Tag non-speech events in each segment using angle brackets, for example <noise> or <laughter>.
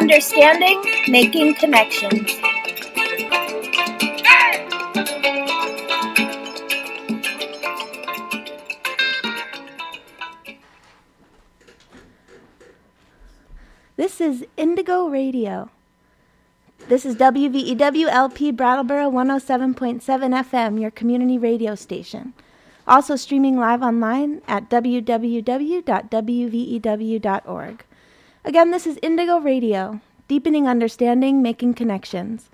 Understanding, making connections. This is Indigo Radio. This is WVEWLP Brattleboro 107.7 FM, your community radio station. Also streaming live online at www.wvew.org. Again, this is Indigo Radio, deepening understanding, making connections.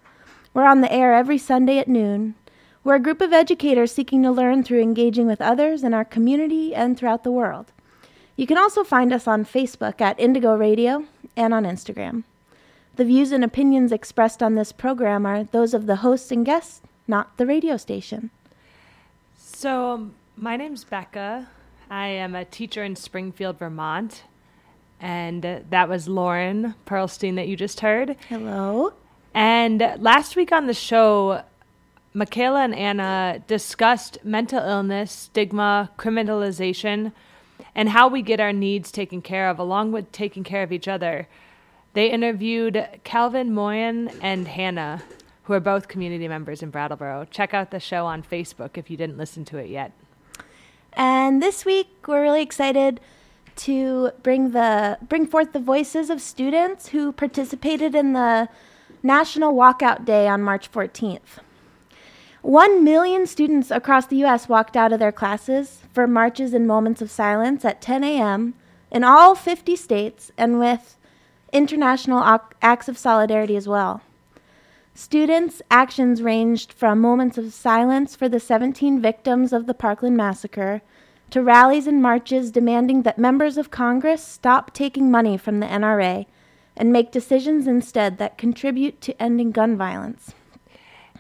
We're on the air every Sunday at noon. We're a group of educators seeking to learn through engaging with others in our community and throughout the world. You can also find us on Facebook at Indigo Radio and on Instagram. The views and opinions expressed on this program are those of the hosts and guests, not the radio station. So, um, my name's Becca. I am a teacher in Springfield, Vermont. And that was Lauren Perlstein that you just heard. Hello. And last week on the show, Michaela and Anna discussed mental illness, stigma, criminalization, and how we get our needs taken care of, along with taking care of each other. They interviewed Calvin Moyen and Hannah, who are both community members in Brattleboro. Check out the show on Facebook if you didn't listen to it yet. And this week we're really excited to bring the bring forth the voices of students who participated in the National Walkout Day on March 14th. 1 million students across the U.S. walked out of their classes for marches and moments of silence at 10 a.m. in all 50 states and with international acts of solidarity as well. Students' actions ranged from moments of silence for the 17 victims of the Parkland massacre to rallies and marches demanding that members of Congress stop taking money from the NRA and make decisions instead that contribute to ending gun violence.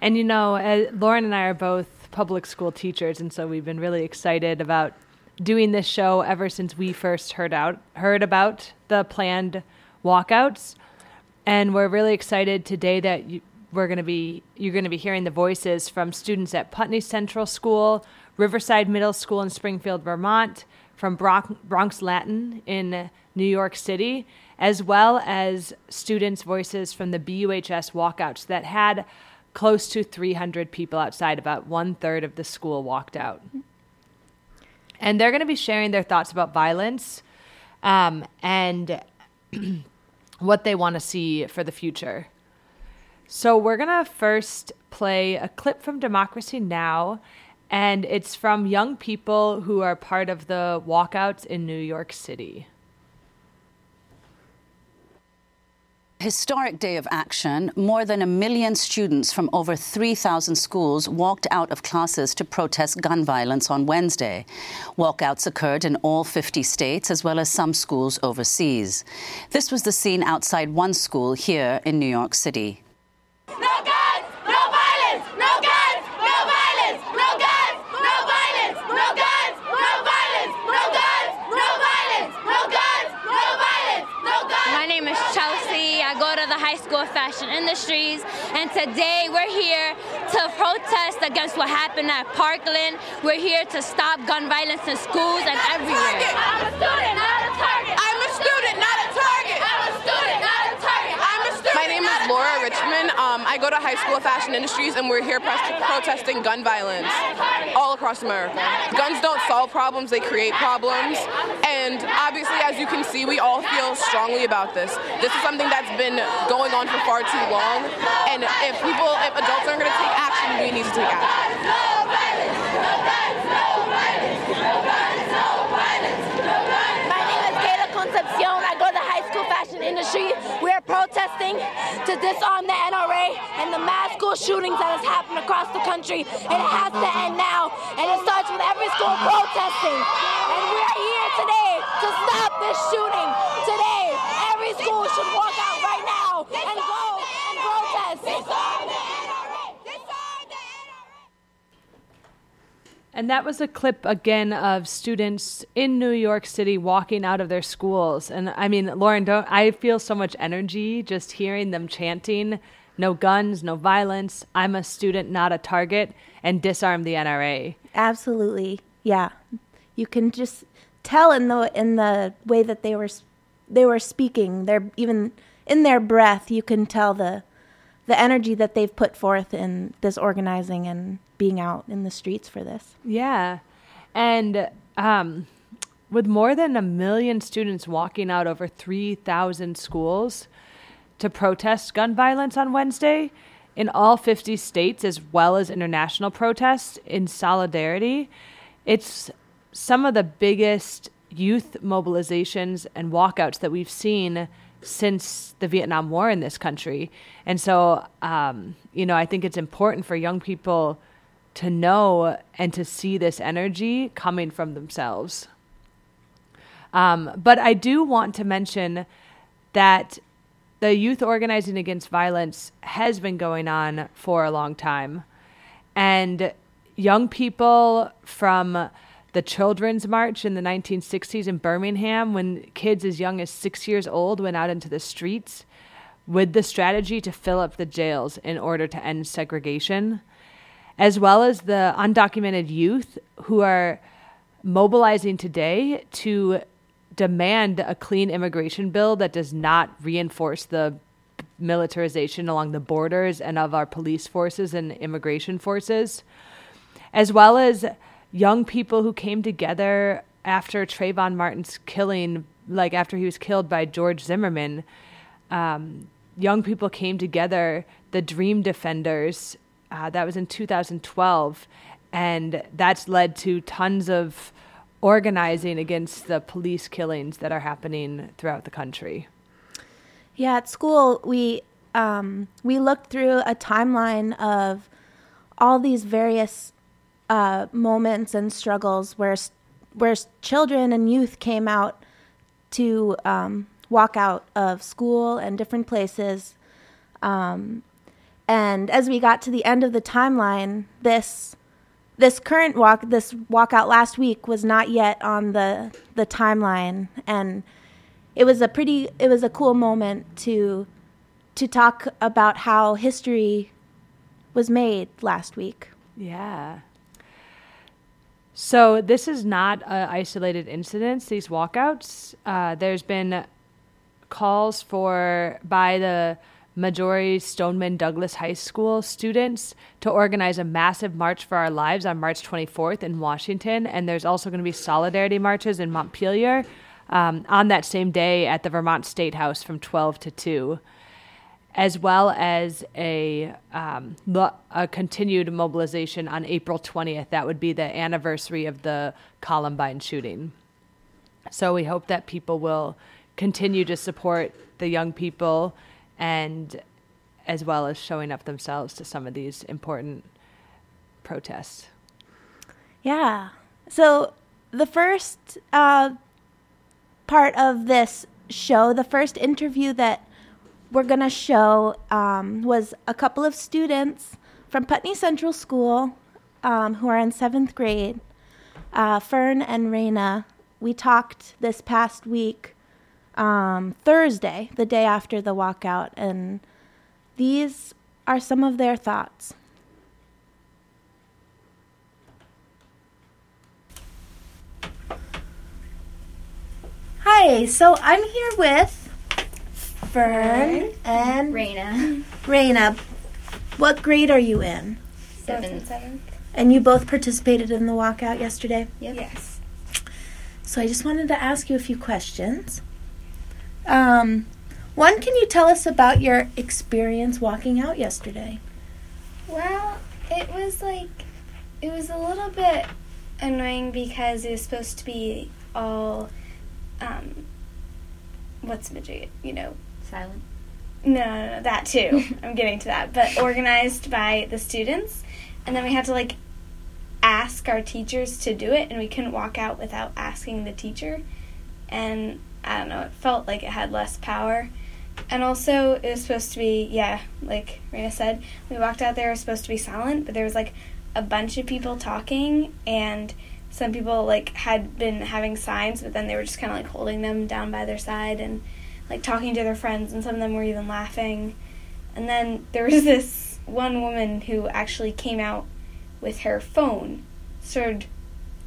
And you know, uh, Lauren and I are both public school teachers, and so we've been really excited about doing this show ever since we first heard out heard about the planned walkouts. And we're really excited today that you, we're going to be you're going to be hearing the voices from students at Putney Central School, Riverside Middle School in Springfield, Vermont, from Bronx Latin in New York City, as well as students' voices from the BUHS walkouts that had close to 300 people outside. About one third of the school walked out. And they're going to be sharing their thoughts about violence um, and <clears throat> what they want to see for the future. So, we're going to first play a clip from Democracy Now! And it's from young people who are part of the walkouts in New York City. historic day of action, more than a million students from over 3,000 schools walked out of classes to protest gun violence on Wednesday. Walkouts occurred in all 50 states as well as some schools overseas. This was the scene outside one school here in New York City. No Of the high school Fashion Industries. And today we're here to protest against what happened at Parkland. We're here to stop gun violence in schools and everywhere. I go to High School of Fashion Industries, and we're here protesting gun violence all across America. Guns don't solve problems, they create problems. And obviously, as you can see, we all feel strongly about this. This is something that's been going on for far too long. And if people, if adults aren't going to take action, we need to take action. Industry. We are protesting to disarm the NRA and the mass school shootings that has happened across the country. It has to end now. And it starts with every school protesting. And we are here today to stop this shooting. Today, every school should walk out right now and go and protest. And that was a clip again of students in New York City walking out of their schools. And I mean, Lauren, don't I feel so much energy just hearing them chanting, no guns, no violence, I'm a student, not a target, and disarm the NRA. Absolutely. Yeah. You can just tell in the in the way that they were they were speaking. They're even in their breath. You can tell the the energy that they've put forth in this organizing and being out in the streets for this. Yeah. And um, with more than a million students walking out over 3,000 schools to protest gun violence on Wednesday in all 50 states, as well as international protests in solidarity, it's some of the biggest youth mobilizations and walkouts that we've seen since the Vietnam War in this country. And so, um, you know, I think it's important for young people to know and to see this energy coming from themselves. Um, but I do want to mention that the youth organizing against violence has been going on for a long time. And young people from the Children's March in the 1960s in Birmingham, when kids as young as six years old went out into the streets with the strategy to fill up the jails in order to end segregation, as well as the undocumented youth who are mobilizing today to demand a clean immigration bill that does not reinforce the militarization along the borders and of our police forces and immigration forces, as well as young people who came together after Trayvon Martin's killing, like after he was killed by George Zimmerman. Um, young people came together, the Dream Defenders. Uh, that was in 2012, and that's led to tons of organizing against the police killings that are happening throughout the country. Yeah, at school we um, we looked through a timeline of all these various uh, moments and struggles where where children and youth came out to um, walk out of school and different places. Um, and as we got to the end of the timeline, this this current walk, this walkout last week, was not yet on the the timeline, and it was a pretty, it was a cool moment to to talk about how history was made last week. Yeah. So this is not an isolated incident. These walkouts, uh, there's been calls for by the Marjory Stoneman Douglas High School students to organize a massive March for Our Lives on March 24th in Washington, and there's also going to be solidarity marches in Montpelier um, on that same day at the Vermont State House from 12 to 2 as well as a um, a continued mobilization on April 20th. That would be the anniversary of the Columbine shooting. So we hope that people will continue to support the young people and as well as showing up themselves to some of these important protests. Yeah. So the first uh, part of this show, the first interview that we're going to show um, was a couple of students from Putney Central School um, who are in seventh grade, uh, Fern and Raina. We talked this past week, um, Thursday, the day after the walkout, and these are some of their thoughts. Hi, so I'm here with Fern and Raina. Raina. What grade are you in? Seventh. Seventh. And you both participated in the walkout yesterday? Yep. Yes. So I just wanted to ask you a few questions. Um, one, can you tell us about your experience walking out yesterday? Well, it was like, it was a little bit annoying because it was supposed to be all, um, what's Madrid, you know, silent? No, no, no, that too. <laughs> I'm getting to that. But organized by the students. And then we had to like ask our teachers to do it, and we couldn't walk out without asking the teacher. And I don't know, it felt like it had less power. And also, it was supposed to be, yeah, like Raina said, we walked out there, it was supposed to be silent, but there was like a bunch of people talking, and some people like had been having signs, but then they were just kind of like holding them down by their side and like talking to their friends, and some of them were even laughing. And then there was this one woman who actually came out with her phone, started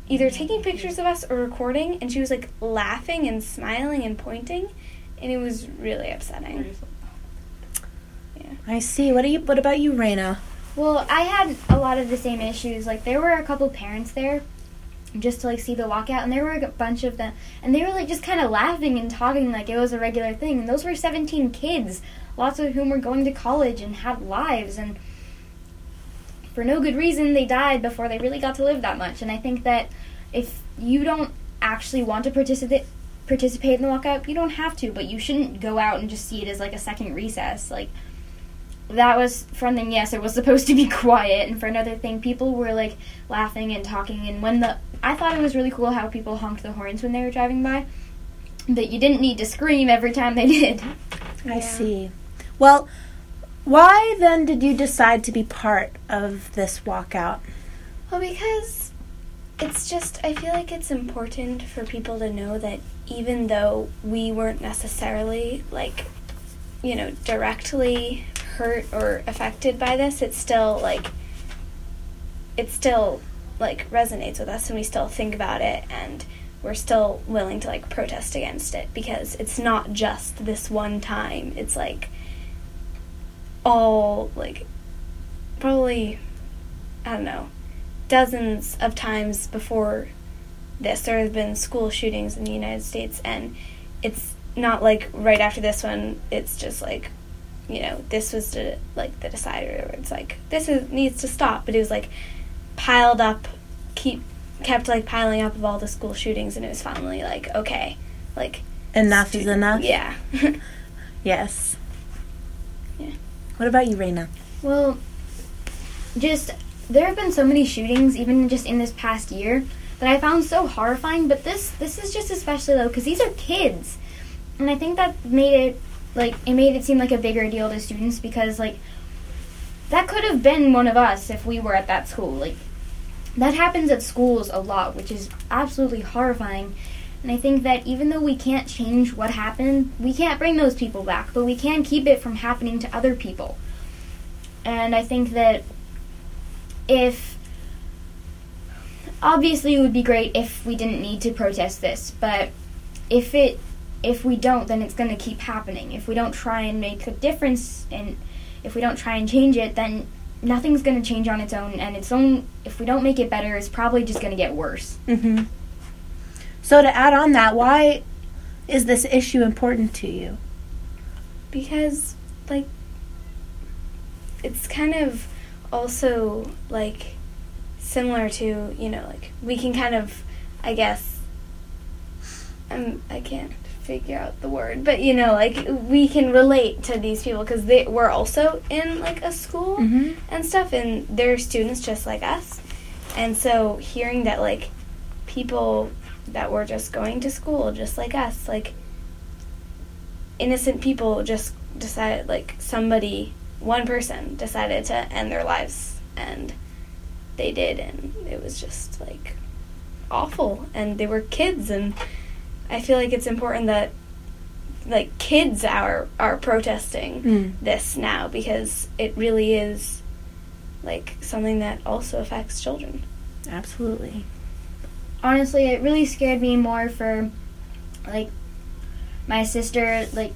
either taking pictures of us or recording, and she was like laughing and smiling and pointing, and it was really upsetting. I see. What do you? What about you, Raina? Well, I had a lot of the same issues. Like there were a couple parents there just to like see the walkout and there were like, a bunch of them and they were like just kind of laughing and talking like it was a regular thing. And those were 17 kids, lots of whom were going to college and had lives and for no good reason they died before they really got to live that much. And I think that if you don't actually want to participate participate in the walkout, you don't have to, but you shouldn't go out and just see it as like a second recess. Like that was for one thing, yes, it was supposed to be <laughs> quiet, and for another thing, people were like laughing and talking. And when the I thought it was really cool how people honked the horns when they were driving by, that you didn't need to scream every time they <laughs> did. I see. Well, why then did you decide to be part of this walkout? Well, because it's just, I feel like it's important for people to know that even though we weren't necessarily like, you know, directly hurt or affected by this, it's still like, it still like resonates with us and we still think about it and we're still willing to like protest against it because it's not just this one time. It's like all like probably I don't know dozens of times before this there have been school shootings in the United States and it's not like right after this one it's just like you know this was the like the decider it's like this is needs to stop but it was like piled up keep kept like piling up of all the school shootings and it was finally like okay like Enough is enough. yeah <laughs> Yes. Yeah. What about you, Raina? Well, just there have been so many shootings, even just in this past year, that I found so horrifying. But this this is just especially low because these are kids, and I think that made it like it made it seem like a bigger deal to students because like that could have been one of us if we were at that school. Like that happens at schools a lot, which is absolutely horrifying. And I think that even though we can't change what happened, we can't bring those people back, but we can keep it from happening to other people. And I think that if obviously it would be great if we didn't need to protest this, but if it if we don't then it's going to keep happening. If we don't try and make a difference and if we don't try and change it, then nothing's going to change on its own and its own if we don't make it better, it's probably just going to get worse. Mm-hmm. So to add on that, why is this issue important to you? because like it's kind of also like similar to you know like we can kind of i guess um, i can't figure out the word. But you know like we can relate to these people because they we're also in like a school Mhm. and stuff and they're students just like us. And so hearing that like people that were just going to school just like us like innocent people just decided like somebody one person decided to end their lives and they did and it was just like awful. And they were kids and i feel like it's important that like kids are are protesting Mm. this now because it really is like something that also affects children Absolutely. honestly, it really scared me more for like my sister. Like,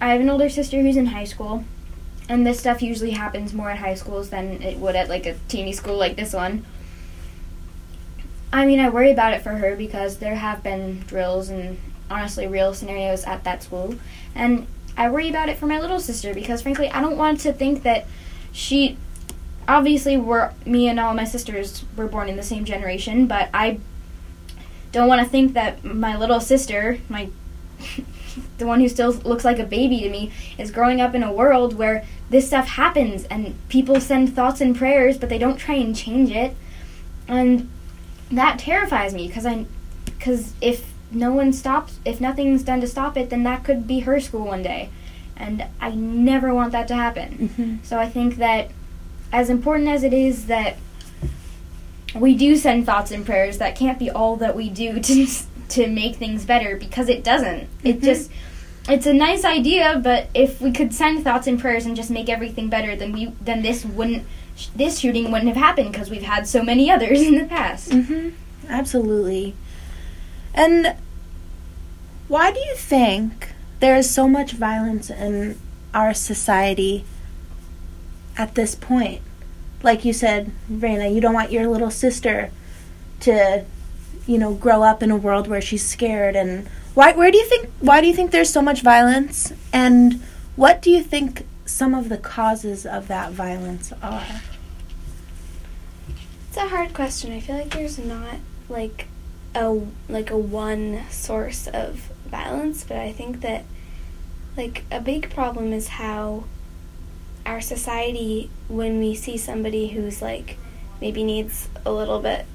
I have an older sister who's in high school, and this stuff usually happens more at high schools than it would at like a teeny school like this one. I mean, I worry about it for her because there have been drills and honestly real scenarios at that school, and I worry about it for my little sister because frankly, I don't want to think that she obviously we're me and all my sisters were born in the same generation, but I don't want to think that my little sister, my <laughs> the one who still looks like a baby to me, is growing up in a world where this stuff happens and people send thoughts and prayers, but they don't try and change it, and that terrifies me because I, because if no one stops, if nothing's done to stop it, then that could be her school one day, and I never want that to happen. Mm-hmm. So I think that as important as it is that we do send thoughts and prayers, that can't be all that we do <laughs> to to make things better because it doesn't. It just it's a nice idea, but if we could send thoughts and prayers and just make everything better, then we then this wouldn't sh- this shooting wouldn't have happened because we've had so many others in the past. Mm-hmm. absolutely. And why do you think there is so much violence in our society at this point? Like you said, Raina, you don't want your little sister to, you know, grow up in a world where she's scared and why where do you think why do you think there's so much violence and what do you think some of the causes of that violence are? It's a hard question. I feel like there's not like a like a one source of violence, but I think that like a big problem is how our society when we see somebody who's like maybe needs a little bit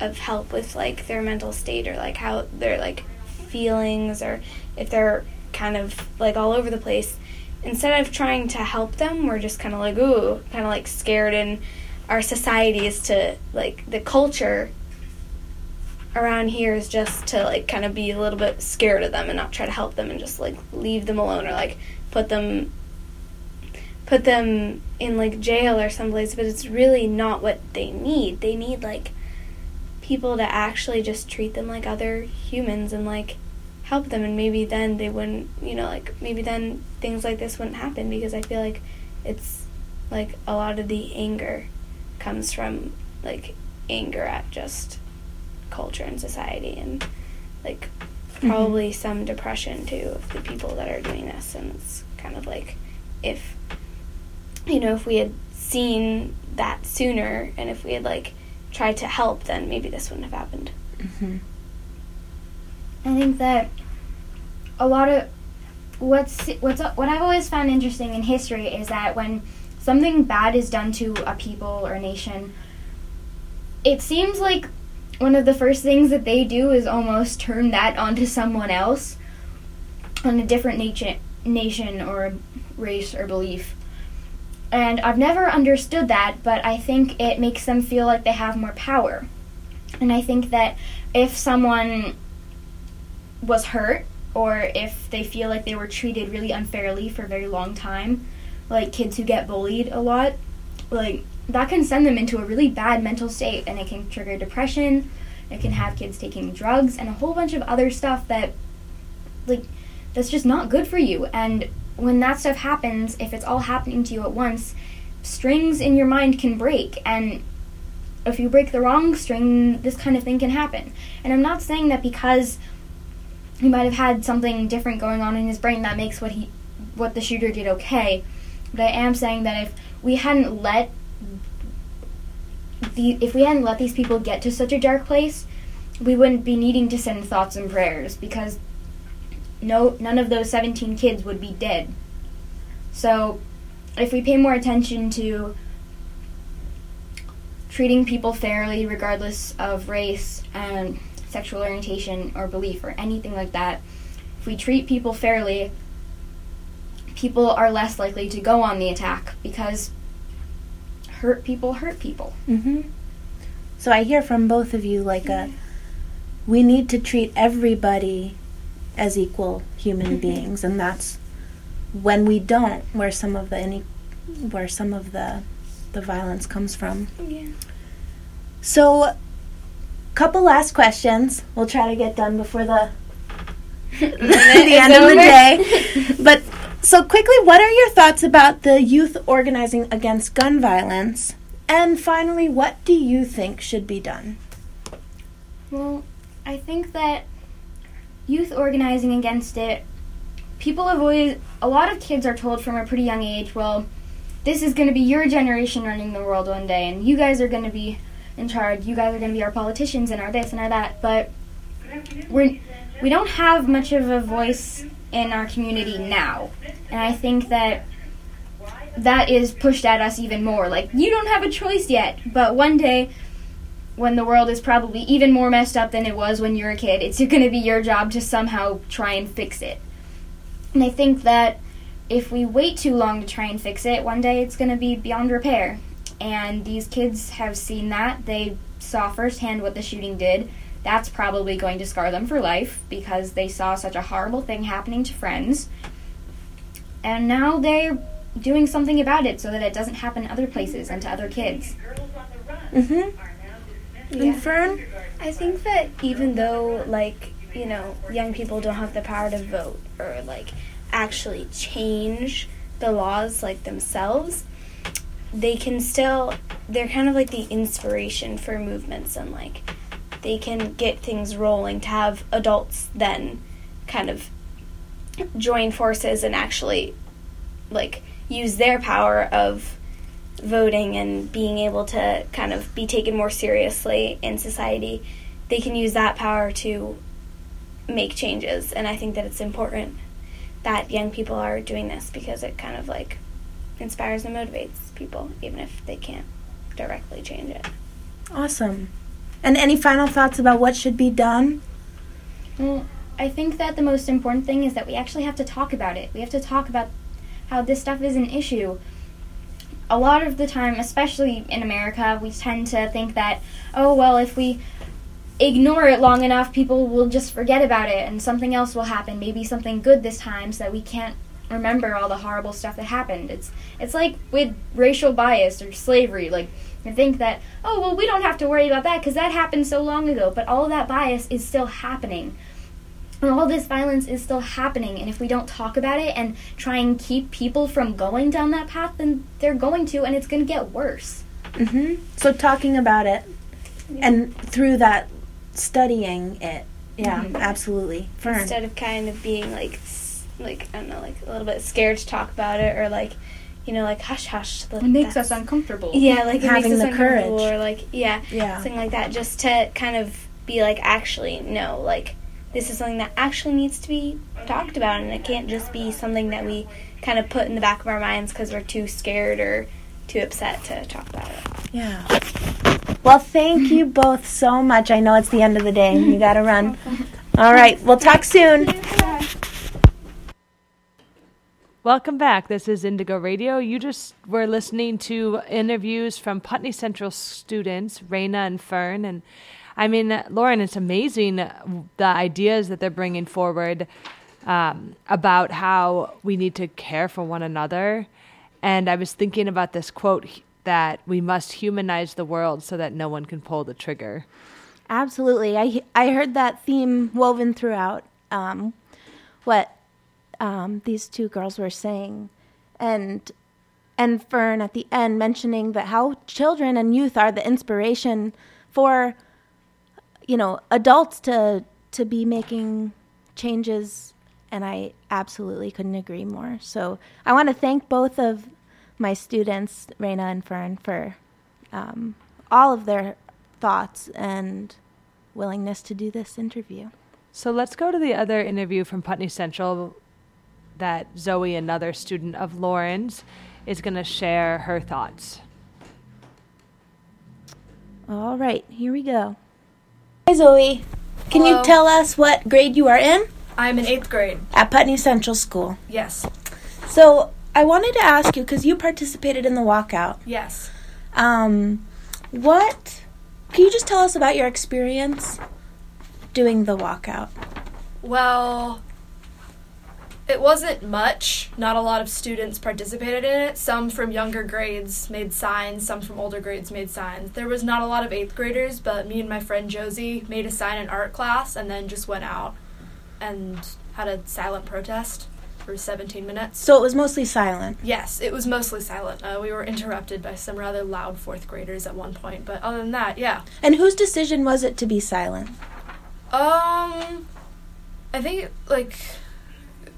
of help with like their mental state or like how their like feelings or if they're kind of like all over the place instead of trying to help them we're just kind of like ooh kind of like scared and our society is to like the culture around here is just to like kind of be a little bit scared of them and not try to help them and just like leave them alone or like put them put them in like jail or someplace but it's really not what they need. They need like people to actually just treat them like other humans and like help them and maybe then they wouldn't you know like maybe then things like this wouldn't happen because i feel like it's like a lot of the anger comes from like anger at just culture and society and like probably mm-hmm. some depression too of the people that are doing this and it's kind of like if you know if we had seen that sooner and if we had like tried to help then maybe this wouldn't have happened mm-hmm. I think that a lot of what's what's what i've always found interesting in history is that when something bad is done to a people or nation, it seems like one of the first things that they do is almost turn that onto someone else on a different nation, nation or race or belief. And I've never understood that, but I think it makes them feel like they have more power. And I think that if someone was hurt or if they feel like they were treated really unfairly for a very long time, like kids who get bullied a lot, like that can send them into a really bad mental state and it can trigger depression. It can have kids taking drugs and a whole bunch of other stuff that like that's just not good for you. And when that stuff happens, if it's all happening to you at once, strings in your mind can break and if you break the wrong string, this kind of thing can happen. And I'm not saying that because he might have had something different going on in his brain that makes what he what the shooter did okay. But I am saying that if we hadn't let the if we hadn't let these people get to such a dark place, we wouldn't be needing to send thoughts and prayers because no none of those 17 kids would be dead. So, if we pay more attention to treating people fairly regardless of race and sexual orientation or belief or anything like that, if we treat people fairly, people are less likely to go on the attack because hurt people hurt people. Mm-hmm. So I hear from both of you like a we need to treat everybody as equal human mm-hmm. <laughs> beings, and that's when we don't where some of the any where some of the the violence comes from. Yeah. So, couple last questions. We'll try to get done before the <laughs> the end of the day. <laughs> But so, quickly, what are your thoughts about the youth organizing against gun violence? And finally, what do you think should be done? Well, I think that youth organizing against it, people have always, a lot of kids are told from a pretty young age, well, this is going to be your generation running the world one day, and you guys are going to be in charge. You guys are going to be our politicians and our this and our that. But we're we don't have much of a voice in our community now. And I think that that is pushed at us even more. Like, you don't have a choice yet, but one day, when the world is probably even more messed up than it was when you were a kid, it's <laughs> going to be your job to somehow try and fix it. And I think that if we wait too long to try and fix it, one day it's going to be beyond repair. And these kids have seen that. They saw firsthand what the shooting did that's probably going to scar them for life because they saw such a horrible thing happening to friends. And now they're doing something about it so that it doesn't happen in other places and to other kids. Mhm. And Fern? I think that even though, like, you know, young people don't have the power to vote or, like, actually change the laws, like, themselves, they can still, they're kind of like the inspiration for movements and, like, they can get things rolling to have adults then kind of join forces and actually, like, use their power of voting and being able to kind of be taken more seriously in society, they can use that power to make changes. And I think that it's important that young people are doing this because it kind of like inspires and motivates people, even if they can't directly change it. Awesome. And any final thoughts about what should be done? Well, I think that the most important thing is that we actually have to talk about it. We have to talk about how this stuff is an issue. A lot of the time, especially in America, we tend to think that, oh, well, if we ignore it long enough, people will just forget about it and something else will happen. Maybe something good this time so that we can't remember all the horrible stuff that happened. It's it's like with racial bias or slavery. Like I think that oh well we don't have to worry about that because that happened so long ago. But all that bias is still happening. And all this violence is still happening, and if we don't talk about it and try and keep people from going down that path, then they're going to, and it's going to get worse. Mm-hmm. So talking about it, and through that, studying it. Yeah, Mhm. absolutely. Fern. Instead of kind of being like, s- like I don't know, like a little bit scared to talk about it, or like, you know, like hush hush. It makes us uncomfortable. Yeah, like it Having makes us the uncomfortable, courage. or like yeah, Yeah. something like that. Just to kind of be like, actually, no, like this is something that actually needs to be talked about, and it can't just be something that we kind of put in the back of our minds because we're too scared or too upset to talk about it. Yeah. Well, thank you <laughs> both so much. I know it's the end of the day. You got to run. <laughs> All right. We'll talk soon. Welcome back. This is Indigo Radio. You just were listening to interviews from Putney Central students, Raina and Fern. And I mean, Lauren, it's amazing uh, the ideas that they're bringing forward um, about how we need to care for one another. And I was thinking about this quote that we must humanize the world so that no one can pull the trigger. Absolutely. I I heard that theme woven throughout um, what um, these two girls were saying, and and Fern at the end mentioning that how children and youth are the inspiration for you know adults to to be making changes and I absolutely couldn't agree more. So I want to thank both of my students, Raina and Fern, for um, all of their thoughts and willingness to do this interview. So let's go to the other interview from Putney Central that Zoe, another student of Lauren's, is going to share her thoughts. All right, here we go. Hi, Zoe. Can Hello. you tell us what grade you are in I'm in eighth grade. at Putney Central School? Yes. So I wanted to ask you because you participated in the walkout. Yes. Um, what? Can you just tell us about your experience doing the walkout? Well, it wasn't much. Not a lot of students participated in it. Some from younger grades made signs, some from older grades made signs. There was not a lot of eighth graders, but me and my friend Josie made a sign in art class and then just went out and had a silent protest for 17 minutes. So it was mostly silent. Yes, it was mostly silent. Uh, we were interrupted by some rather loud fourth graders at one point, but other than that, yeah. And whose decision was it to be silent? Um, I think like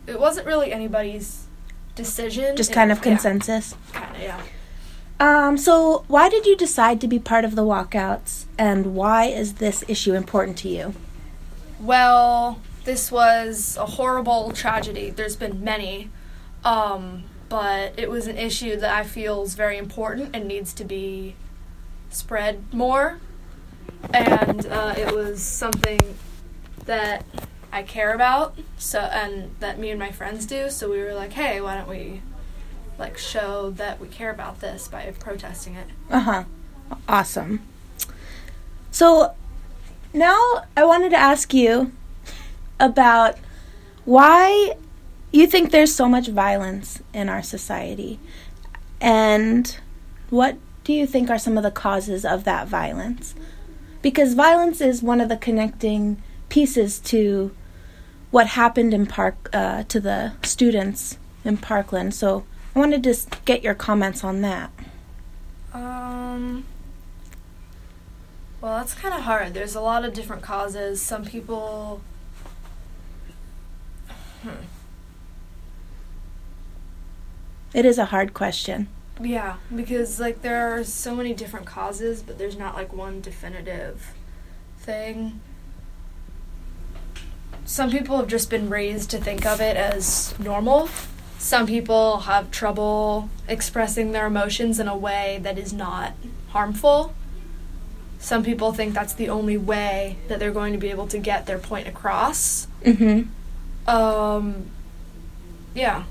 it wasn't really anybody's decision. Just It- kind of yeah, consensus. Kinda, yeah. Um, so why did you decide to be part of the walkouts and why is this issue important to you? Well, this was a horrible tragedy. There's been many, um, but it was an issue that I feel is very important and needs to be spread more. And uh, it was something that I care about, so and that me and my friends do. So we were like, hey, why don't we like show that we care about this by protesting it? Uh huh. Awesome. So now I wanted to ask you about why you think there's so much violence in our society and what do you think are some of the causes of that violence? because violence is one of the connecting pieces to what happened in Park uh, to the students in Parkland. So I wanted to get your comments on that. Um. Well, that's kind of hard. There's a lot of different causes. Some people. Hmm. It is a hard question. Yeah, because like there are so many different causes, but there's not like one definitive thing. Some people have just been raised to think of it as normal. Some people have trouble expressing their emotions in a way that is not harmful. Some people think that's the only way that they're going to be able to get their point across. Mm-hmm. Um, yeah,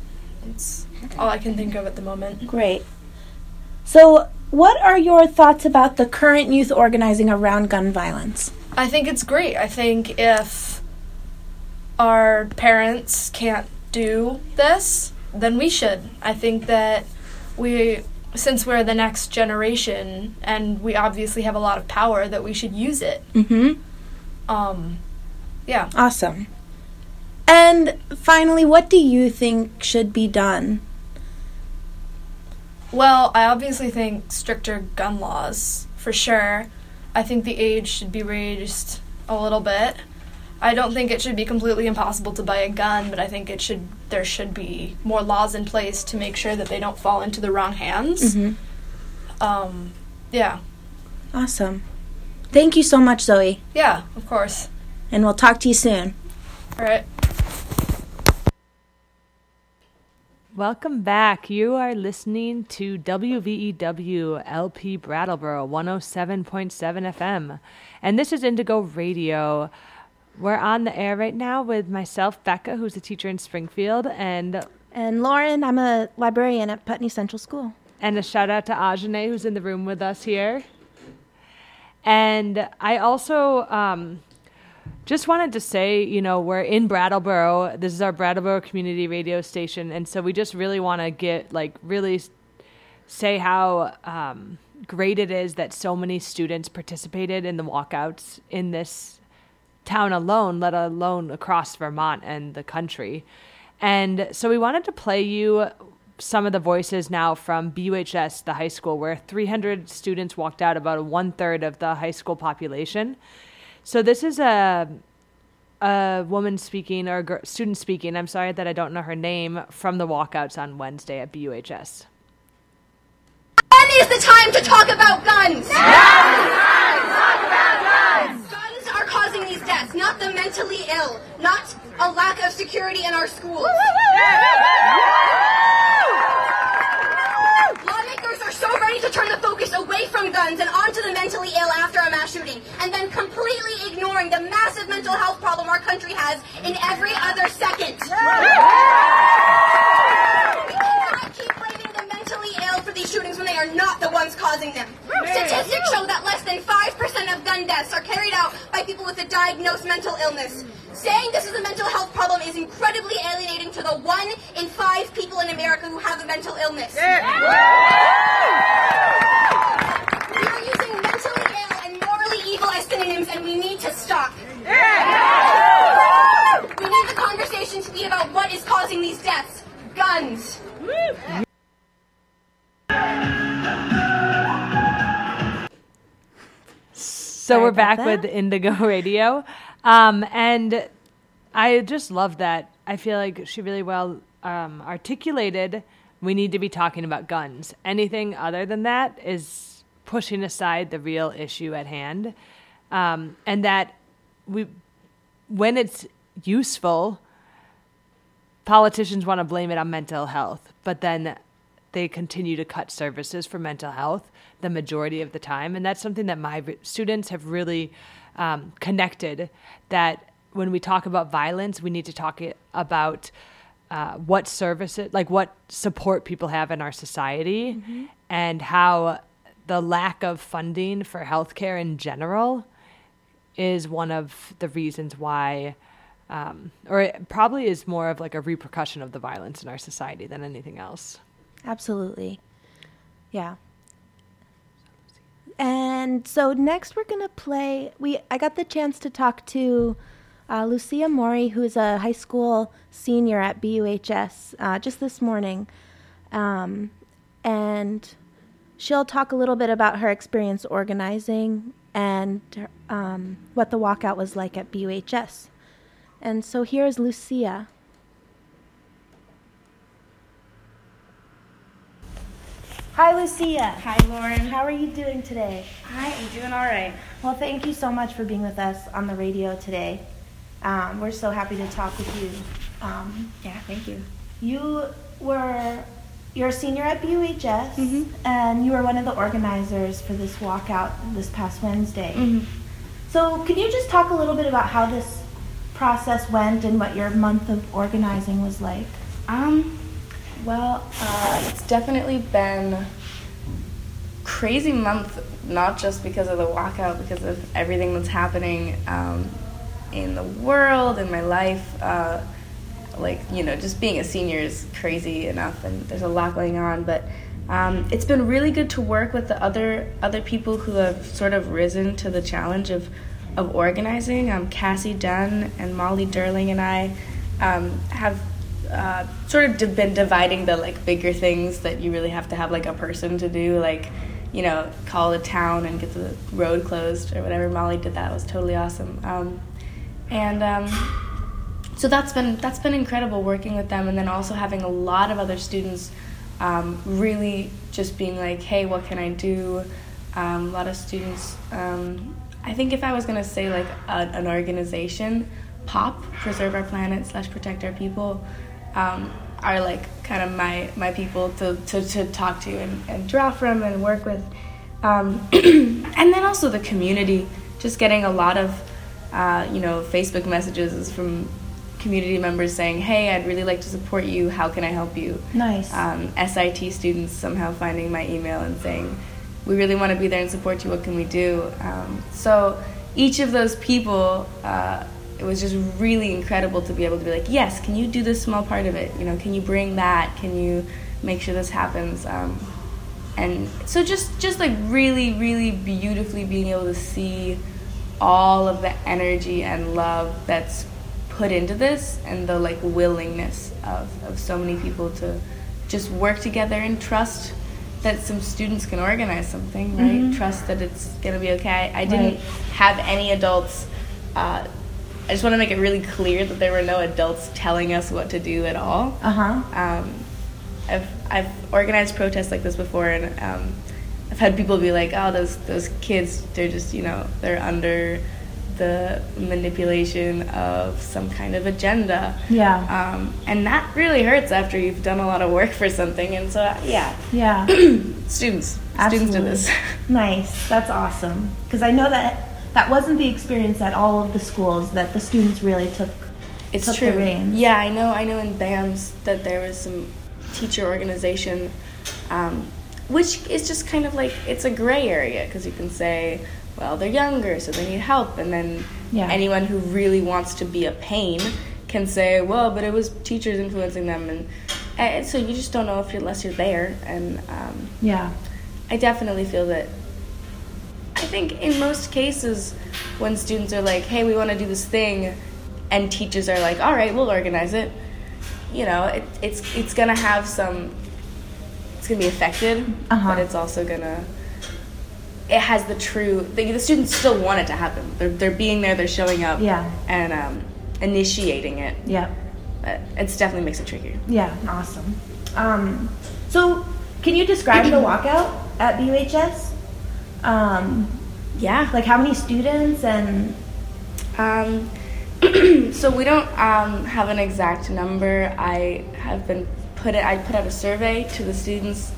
that's all I can think of at the moment. Great. So, what are your thoughts about the current youth organizing around gun violence? I think it's great. I think if our parents can't do this, then we should. I think that we, since we're the next generation and we obviously have a lot of power, that we should use it. Mm-hmm. Um, yeah. Awesome. And finally, what do you think should be done? Well, I obviously think stricter gun laws, for sure. I think the age should be raised a little bit. I don't think it should be completely impossible to buy a gun, but I think it should there should be more laws in place to make sure that they don't fall into the wrong hands. Mm-hmm. Um, yeah. Awesome. Thank you so much, Zoe. Yeah, of course. And we'll talk to you soon. All right. Welcome back. You are listening to E WVEW LP Brattleboro 107.7 FM. And this is Indigo Radio. We're on the air right now with myself, Becca, who's a teacher in Springfield, and And Lauren, I'm a librarian at Putney Central School. and a shout out to Ajane, who's in the room with us here. And I also um, just wanted to say, you know, we're in Brattleboro. This is our Brattleboro community radio station, and so we just really want to get like really say how um, great it is that so many students participated in the walkouts in this town alone, let alone across Vermont and the country. And so we wanted to play you some of the voices now from BUHS, the high school, where 300 students walked out, about one third of the high school population. So this is a a woman speaking or a gir- student speaking. I'm sorry that I don't know her name from the walkouts on Wednesday at BUHS. When is the time to talk about guns? Guns are causing these deaths, not the mentally ill, not a lack of security in our schools. Lawmakers are so ready to turn the focus away from guns and onto the mentally ill after a mass shooting, and then completely ignoring the massive mental health problem our country has in every other second. We keep blaming the mentally ill for these shootings when they are not the ones causing them. Statistics show that less than 5% of gun deaths are carried out by people with a diagnosed mental illness. Saying this is a mental health problem is incredibly alienating to the one in five people in America who have a mental illness. We So we're back with Indigo <laughs> Radio. Um, and I just love that. I feel like she really well um, articulated we need to be talking about guns. Anything other than that is pushing aside the real issue at hand. Um, and that we, when it's useful, politicians want to blame it on mental health, but then they continue to cut services for mental health the majority of the time. And that's something that my students have really um, connected that when we talk about violence, we need to talk about uh, what services, like what support people have in our society, and how the lack of funding for healthcare in general is one of the reasons why, um, or it probably is more of like a repercussion of the violence in our society than anything else. Absolutely. Yeah. And so next we're gonna play. We I got the chance to talk to uh, Lucia Mori, who's a high school senior at BUHS, uh, just this morning, um, and she'll talk a little bit about her experience organizing and um, what the walkout was like at BUHS. And so here's Lucia. Hi, Lucia. Hi, Lauren. How are you doing today? Hi, I'm doing all right. Well, thank you so much for being with us on the radio today. Um, we're so happy to talk with you. Um, yeah, thank you. You were you're a senior at BUHS, mm-hmm. and you were one of the organizers for this walkout this past Wednesday. Mm-hmm. So, can you just talk a little bit about how this process went and what your month of organizing was like? Um, well, uh, it's definitely been crazy month, not just because of the walkout, because of everything that's happening um, in the world, in my life. Uh, like you know, just being a senior is crazy enough, and there's a lot going on. But um, it's been really good to work with the other other people who have sort of risen to the challenge of of organizing. Um, Cassie Dunn and Molly Derling and I um, have uh, sort of been dividing the like bigger things that you really have to have like a person to do, like you know, call a town and get the road closed or whatever. Molly did that; it was totally awesome. Um, and um, so that's been that's been incredible working with them, and then also having a lot of other students um, really just being like, "Hey, what can I do?" Um, a lot of students. Um, I think if I was gonna say like a, an organization, POP, Preserve Our Planet slash Protect Our People, um, are like kind of my my people to, to, to talk to and, and draw from and work with. Um, <clears throat> and then also the community, just getting a lot of uh, you know Facebook messages from community members saying, "Hey, I'd really like to support you. How can I help you?" Nice. Um, SIT students somehow finding my email and saying, "We really want to be there and support you. What can we do?" Um, so each of those people, uh, it was just really incredible to be able to be like, "Yes, can you do this small part of it? You know, can you bring that? Can you make sure this happens?" Um, and so just just like really really beautifully being able to see all of the energy and love that's put into this and the like willingness of, of so many people to just work together and trust that some students can organize something, right? Mm-hmm. Trust that it's gonna be okay. I didn't right. have any adults. Uh, I just want to make it really clear that there were no adults telling us what to do at all. Uh huh. Um, I've I've organized protests like this before, and um, I've had people be like, "Oh, those those kids, they're just you know they're under." the manipulation of some kind of agenda. Yeah. Um, and that really hurts after you've done a lot of work for something. And so, yeah. Yeah. <clears throat> students. Absolutely. Students do this. <laughs> nice. That's awesome. Because I know that that wasn't the experience at all of the schools that the students really took. It's took true. Yeah, I know. I know in BAMS that there was some teacher organization, um, which is just kind of like it's a gray area because you can say, well, they're younger, so they need help. And then yeah. anyone who really wants to be a pain can say, well, but it was teachers influencing them. And, and so you just don't know if you're, unless you're there. And um, yeah, I definitely feel that. I think in most cases, when students are like, hey, we want to do this thing, and teachers are like, all right, we'll organize it, you know, it, it's, it's going to have some, it's going to be affected, uh-huh. but it's also going to it has the true the, the, students still want it to happen. They're, they're being there they're showing up yeah. and um, initiating it. Yeah but it definitely makes it trickier. Yeah awesome. Um, so can you describe the <clears throat> walkout at BUHS um, yeah like how many students and um, <clears throat> so we don't um, have an exact number i have been put it i put out a survey to the students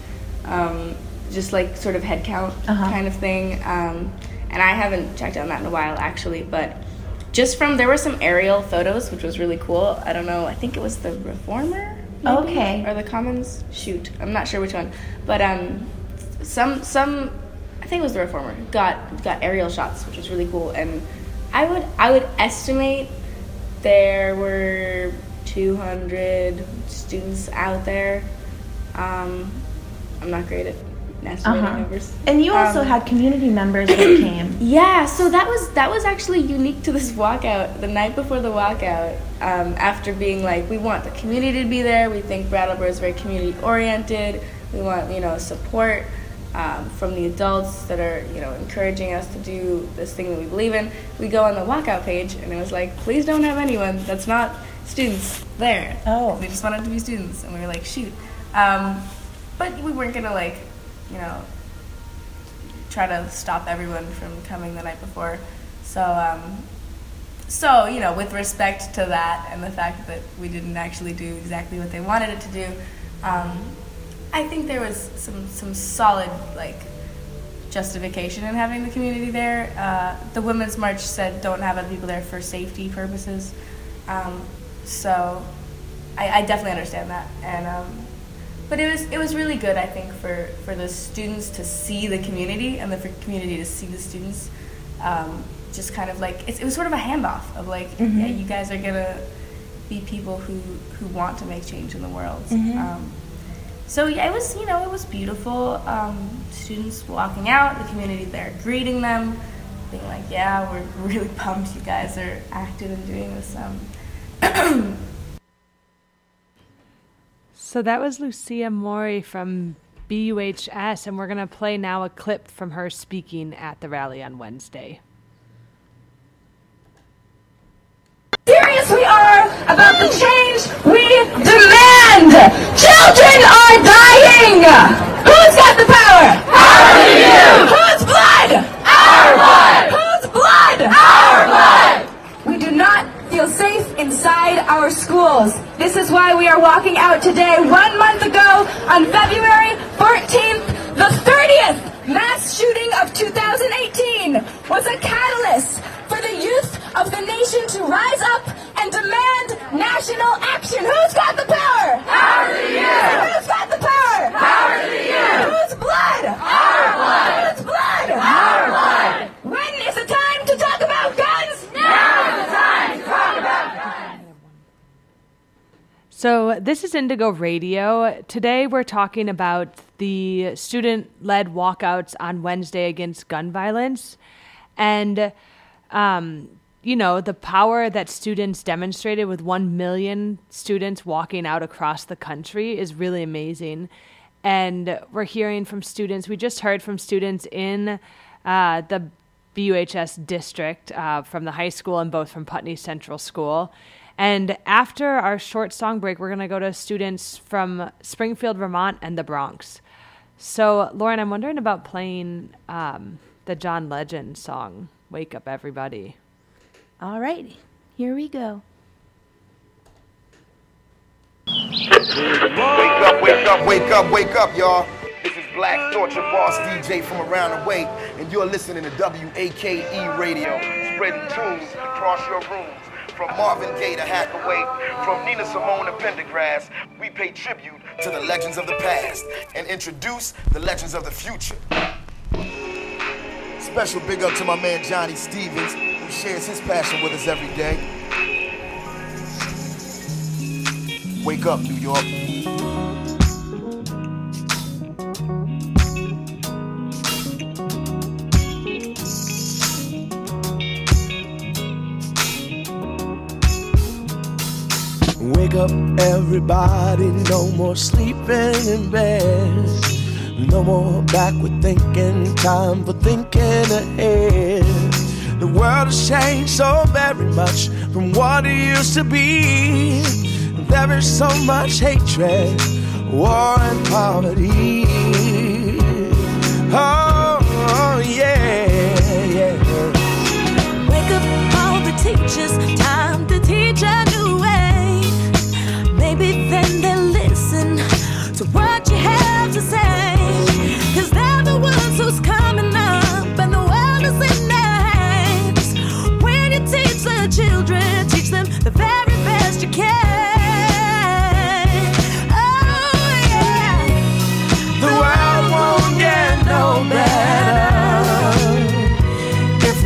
um, just like sort of head count uh-huh. kind of thing. Um, and I haven't checked on that in a while actually, but just from there were some aerial photos, which was really cool. I don't know, I think it was the Reformer, maybe? okay, or the Commons. Shoot, I'm not sure which one, but um, some some I think it was the Reformer got got aerial shots, which was really cool. And I would I would estimate there were 200 students out there. Um, I'm not great at national Uh-huh. numbers. And you also Um, had community members that <clears throat> came. Yeah, so that was that was actually unique to this walkout. The night before the walkout, um, after being like, we want the community to be there. We think Brattleboro is very community oriented. We want you know support um, from the adults that are you know encouraging us to do this thing that we believe in. We go on the walkout page, and it was like, please don't have anyone that's not students there. Oh, they just wanted to be students, and we were like, shoot. Um, but we weren't gonna like, you know, try to stop everyone from coming the night before. So, um, so you know, with respect to that and the fact that we didn't actually do exactly what they wanted it to do, um, I think there was some some solid like justification in having the community there. Uh, the women's march said don't have other people there for safety purposes. Um, so, I, I definitely understand that, and um, but it was it was really good I think for for the students to see the community and the for the community to see the students um, just kind of like it, it was sort of a handoff of like Mhm. yeah you guys are gonna be people who who want to make change in the world Mhm. So yeah it was you know it was beautiful um, students walking out the community there greeting them being like yeah we're <laughs> really pumped you guys are active in doing this um, <clears throat> So that was Lucia Mori from BUHS, and we're going to play now a clip from her speaking at the rally on Wednesday. Serious we are about the change we demand. Children are dying. Who's got the power? Power to you. Whose blood? Our blood. Whose blood? Our blood. We do not feel safe inside our schools. This is why we are walking out today. One month ago, on February 14th, the 30th mass shooting of 2018 was a catalyst for the youth of the nation to rise up and demand national action. Who's got the power? Power to you. Who's got the power? Power to you. Whose blood? Our blood. Whose blood? Our blood. When is the time to talk about guns? Now is the time to talk about guns. So, this is Indigo Radio. Today, we're talking about the student led walkouts on Wednesday against gun violence. And, um, you know, the power that students demonstrated with 1 million students walking out across the country is really amazing. And we're hearing from students, we just heard from students in uh, the BUHS district uh, from the high school and both from Putney Central School. And after our short song break, we're going to go to students from Springfield, Vermont, and the Bronx. So, Lauren, I'm wondering about playing um, the John Legend song, Wake Up Everybody. All right, here we go. Wake up, wake up, wake up, wake up, y'all. This is Black Thought, your boss DJ from around the way, and you're listening to WAKE Radio, spreading tunes across your rooms. From Marvin Gaye to Hathaway, from Nina Simone to Pendergrass, we pay tribute to the legends of the past and introduce the legends of the future. Special big up to my man Johnny Stephens, who shares his passion with us every day. Wake up, New York. Wake up, everybody, no more sleeping in bed. No more backward thinking, time for thinking ahead. The world has changed so very much from what it used to be. There is so much hatred, war, and poverty. Oh, yeah, yeah. Wake up all the teachers, time to teach a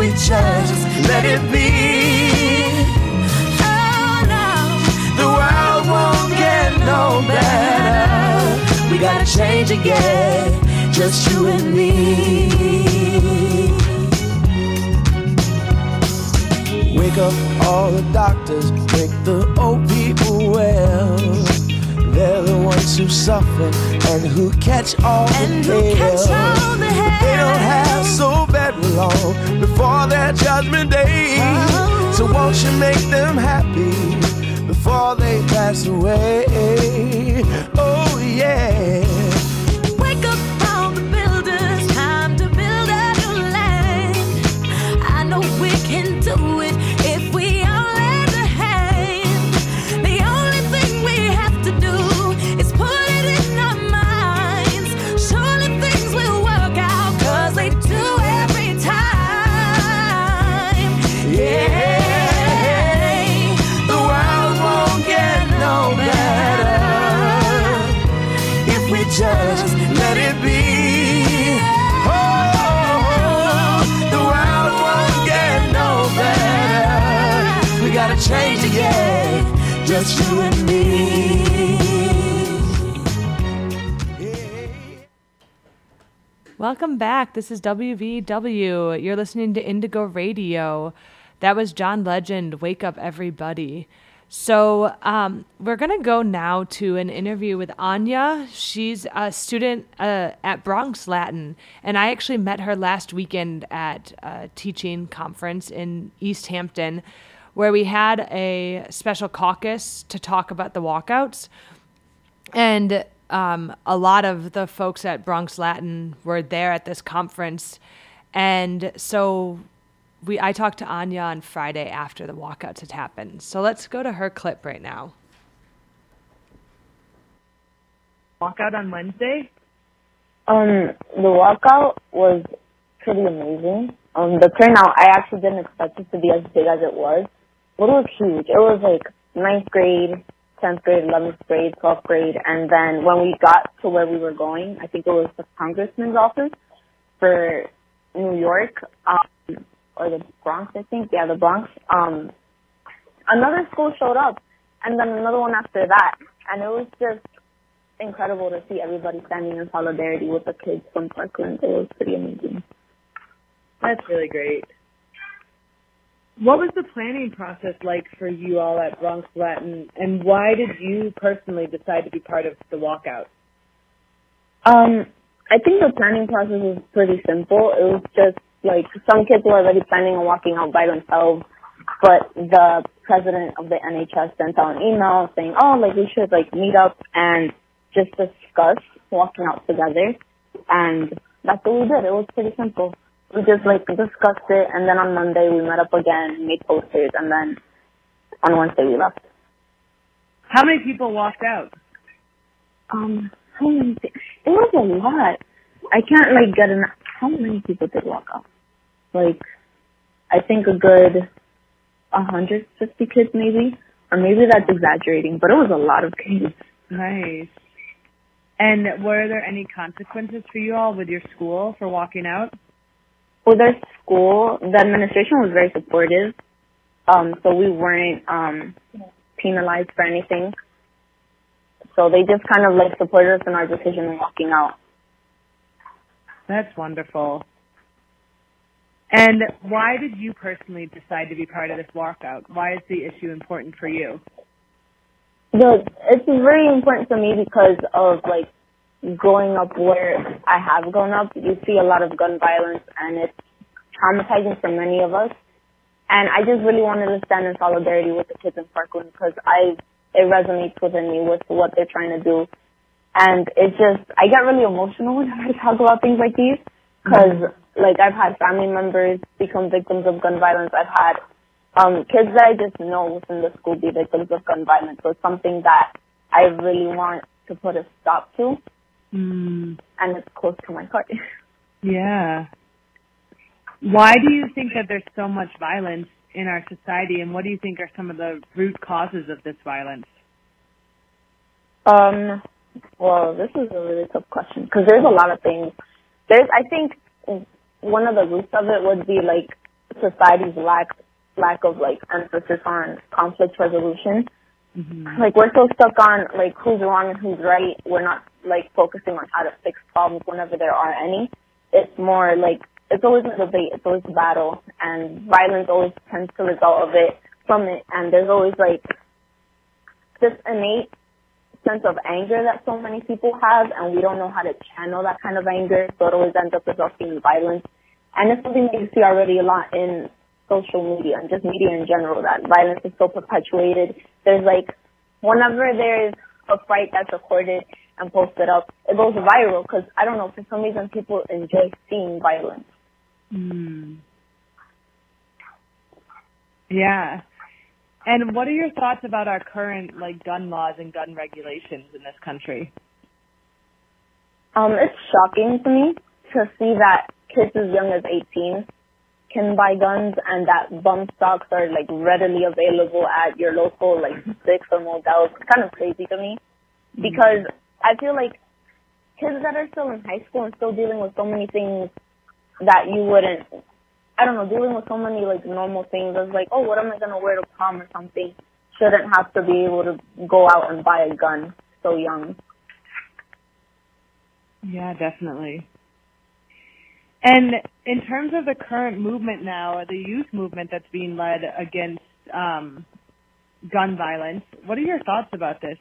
we just let it be. Oh, no. The world won't get no better. We gotta change again, just you and me. Wake up all the doctors, make the old people well. They're the ones who suffer and who catch all And the who hell. catch all the But They don't have so long before their judgment day. So won't you make them happy before they pass away? Oh yeah. Just you and me. Welcome back. This is WVW. You're listening to Indigo Radio. That was John Legend, Wake Up Everybody. So, um, we're going to go now to an interview with Anya. She's a student uh, at Bronx Latin, and I actually met her last weekend at a teaching conference in East Hampton where we had a special caucus to talk about the walkouts. And um, a lot of the folks at Bronx Latin were there at this conference. And so we I talked to Anya on Friday after the walkouts had happened. So let's go to her clip right now. walkout on Wednesday? Um, the walkout was pretty amazing. Um, the turnout, I actually didn't expect it to be as big as it was, it was huge. It was like ninth grade, tenth grade, eleventh grade, twelfth grade, and then when we got to where we were going, I think it was the congressman's office for New York, um, or the Bronx, I think. Yeah, the Bronx. Um, another school showed up, and then another one after that, and it was just incredible to see everybody standing in solidarity with the kids from Parkland. It was pretty amazing. That's really great. What was the planning process like for you all at Bronx Latin, and why did you personally decide to be part of the walkout? Um, I think the planning process was pretty simple. It was just like some kids were already planning on walking out by themselves, but the president of the NHS sent out an email saying, "Oh, like we should like meet up and just discuss walking out together." And that's what we did. It was pretty simple. We just like discussed it, and then on Monday we met up again, made posters, and then on Wednesday we left. How many people walked out? Um, how many? It was a lot. I can't like get an. How many people did walk out? Like, I think a good a hundred fifty kids, maybe, or maybe that's exaggerating, but it was a lot of kids. Nice. And were there any consequences for you all with your school for walking out? With our school, the administration was very supportive, um, so we weren't um penalized for anything. So they just kind of like supported us in our decision in walking out. That's wonderful. And why did you personally decide to be part of this walkout? Why is the issue important for you? The it's very important for me because of like growing up where I have grown up. You see a lot of gun violence, and it's traumatizing for many of us. And I just really wanted to stand in solidarity with the kids in Parkland because I it resonates within me with what they're trying to do, and it's just I get really emotional <laughs> whenever I talk about things like these because like I've had family members become victims of gun violence. I've had um kids that I just know within the school be victims of gun violence. So it's something that I really want to put a stop to, Mm, and it's close to my heart. <laughs> yeah. Why do you think that there's so much violence in our society, and what do you think are some of the root causes of this violence? Um, well, this is a really tough question because there's a lot of things. There's, I think, one of the roots of it would be like society's lack lack of like emphasis on conflict resolution. Mm-hmm. Like we're so stuck on like who's wrong and who's right. We're not like focusing on how to fix problems whenever there are any. It's more like it's always a debate, it's always a battle, and violence always tends to result of it from it. And there's always like this innate sense of anger that so many people have, and we don't know how to channel that kind of anger, so it always ends up resulting in violence. And it's something that you see already a lot in social media and just media in general, that violence is so perpetuated. There's like, whenever there's a fight that's recorded and posted up, it goes viral because, I don't know, for some reason people enjoy seeing violence. Mm. Yeah. And what are your thoughts about our current like gun laws and gun regulations in this country? Um, it's shocking to me to see that kids as young as 18 can buy guns and that bump stocks are like readily available at your local like Dick's or Modell's. It's kind of crazy to me mm-hmm. because I feel like kids that are still in high school and still dealing with so many things that you wouldn't, I don't know, dealing with so many like normal things as like, oh, what am I gonna wear to prom or something, shouldn't have to be able to go out and buy a gun so young. Yeah, definitely. And in terms of the current movement now, the youth movement that's being led against um, gun violence, what are your thoughts about this?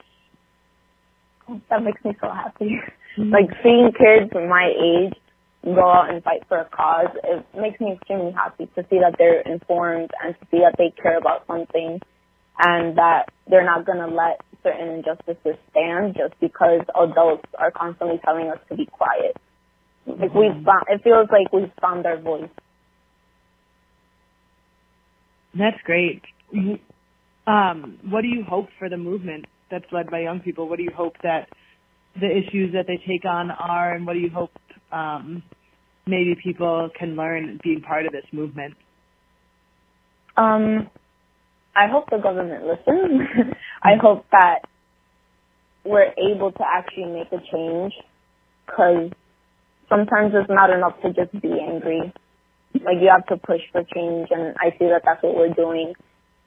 That makes me so happy. like seeing kids my age go out and fight for a cause, it makes me extremely happy to see that they're informed and to see that they care about something and that they're not going to let certain injustices stand just because adults are constantly telling us to be quiet. Like we've found, it feels like we've found our voice. That's great. Um, what do you hope for the movement that's led by young people? What do you hope that the issues that they take on are, and what do you hope um, maybe people can learn being part of this movement? Um, I hope the government listens. <laughs> I hope that we're able to actually make a change because sometimes it's not enough to just be angry. Like you have to push for change and I see that that's what we're doing.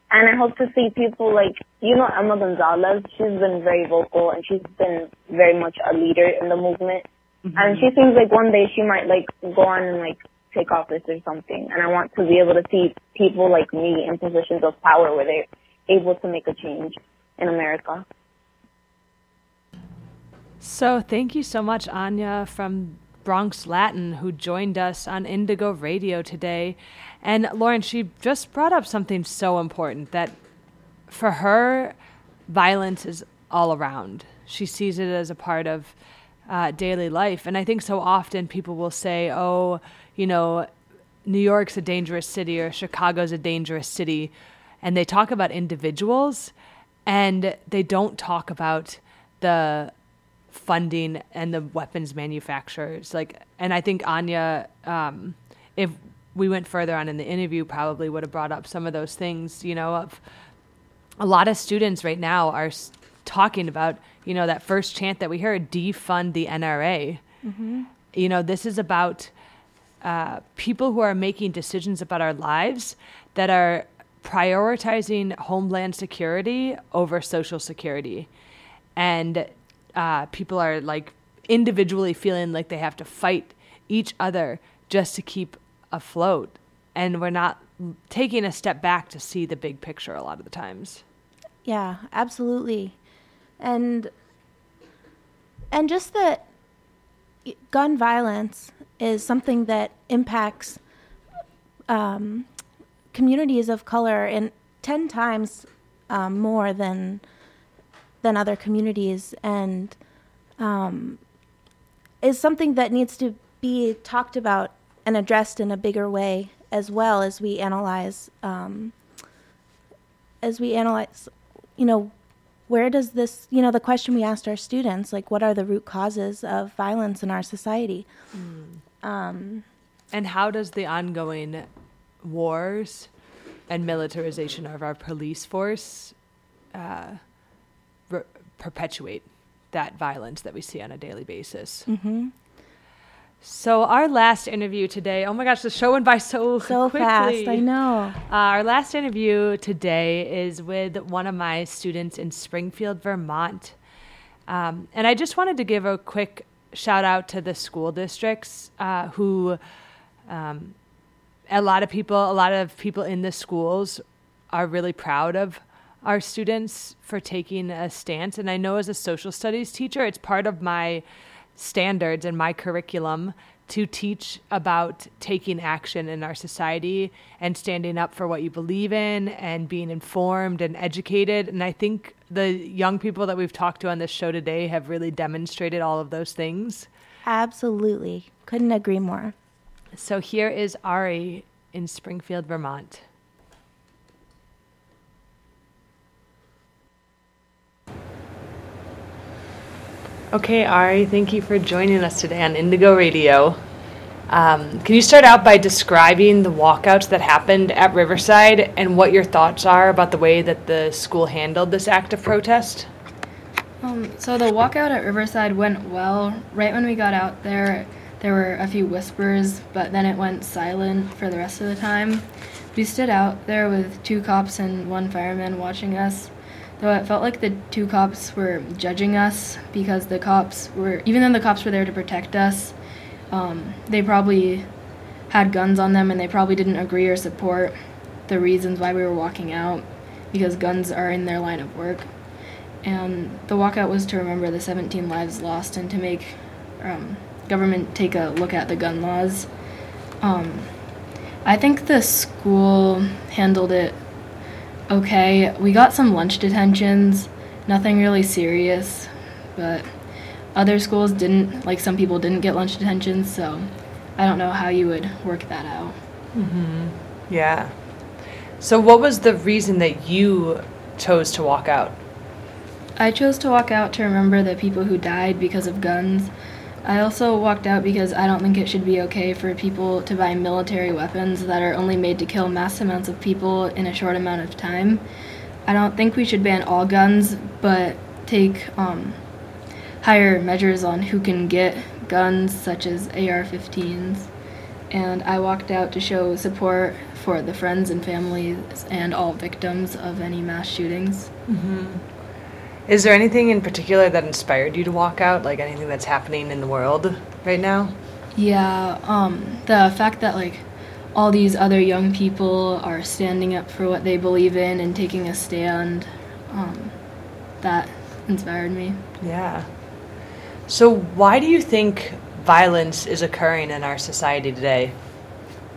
And I hope to see people like, you know, Emma Gonzalez, she's been very vocal and she's been very much a leader in the movement. Mm-hmm. And she seems like one day she might like go on and like take office or something. And I want to be able to see people like me in positions of power where they're able to make a change in America. So thank you so much, Anya from Bronx Latin, who joined us on Indigo Radio today. And Lauren, she just brought up something so important that for her, violence is all around. She sees it as a part of uh, daily life. And I think so often people will say, oh, you know, New York's a dangerous city or Chicago's a dangerous city. And they talk about individuals and they don't talk about the funding and the weapons manufacturers. Like, and I think Anya, um, if we went further on in the interview, probably would have brought up some of those things. You know, of a lot of students right now are talking about, you know, that first chant that we heard, defund the NRA. Mm-hmm. You know, this is about uh, people who are making decisions about our lives that are prioritizing homeland security over social security. And uh, people are like individually feeling like they have to fight each other just to keep afloat. And we're not taking a step back to see the big picture a lot of the times. Yeah, absolutely. And and just that gun violence is something that impacts um, communities of color in 10 times um, more than than other communities and um, is something that needs to be talked about and addressed in a bigger way as well as we analyze um, as we analyze you know where does this you know the question we asked our students like what are the root causes of violence in our society mm. um, and how does the ongoing wars and militarization of our police force uh, perpetuate that violence that we see on a daily basis. Mm-hmm. So our last interview today, oh my gosh, the show went by so So quickly. fast, I know. Uh, our last interview today is with one of my students in Springfield, Vermont. Um, and I just wanted to give a quick shout out to the school districts uh, who, um, a lot of people, a lot of people in the schools are really proud of our students for taking a stance. And I know as a social studies teacher, it's part of my standards and my curriculum to teach about taking action in our society and standing up for what you believe in and being informed and educated. And I think the young people that we've talked to on this show today have really demonstrated all of those things. Absolutely. Couldn't agree more. So here is Ari in Springfield, Vermont. Okay, Ari, thank you for joining us today on Indigo Radio. Um, can you start out by describing the walkouts that happened at Riverside and what your thoughts are about the way that the school handled this act of protest? Um, so the walkout at Riverside went well. Right when we got out there, there were a few whispers, but then it went silent for the rest of the time. We stood out there with two cops and one fireman watching us. Though it felt like the two cops were judging us because the cops were, even though the cops were there to protect us, um, they probably had guns on them and they probably didn't agree or support the reasons why we were walking out because guns are in their line of work. And the walkout was to remember the 17 lives lost and to make um, government take a look at the gun laws. Um, I think the school handled it okay. We got some lunch detentions, nothing really serious, but other schools didn't, like some people didn't get lunch detentions, so I don't know how you would work that out. Mm-hmm. Yeah. So, what was the reason that you chose to walk out? I chose to walk out to remember the people who died because of guns. I also walked out because I don't think it should be okay for people to buy military weapons that are only made to kill mass amounts of people in a short amount of time. I don't think we should ban all guns, but take um, higher measures on who can get guns, such as AR 15s. And I walked out to show support for the friends and families and all victims of any mass shootings. Mm-hmm. Is there anything in particular that inspired you to walk out? Like anything that's happening in the world right now? Yeah, um, the fact that like all these other young people are standing up for what they believe in and taking a stand, um, that inspired me. Yeah. So, why do you think violence is occurring in our society today?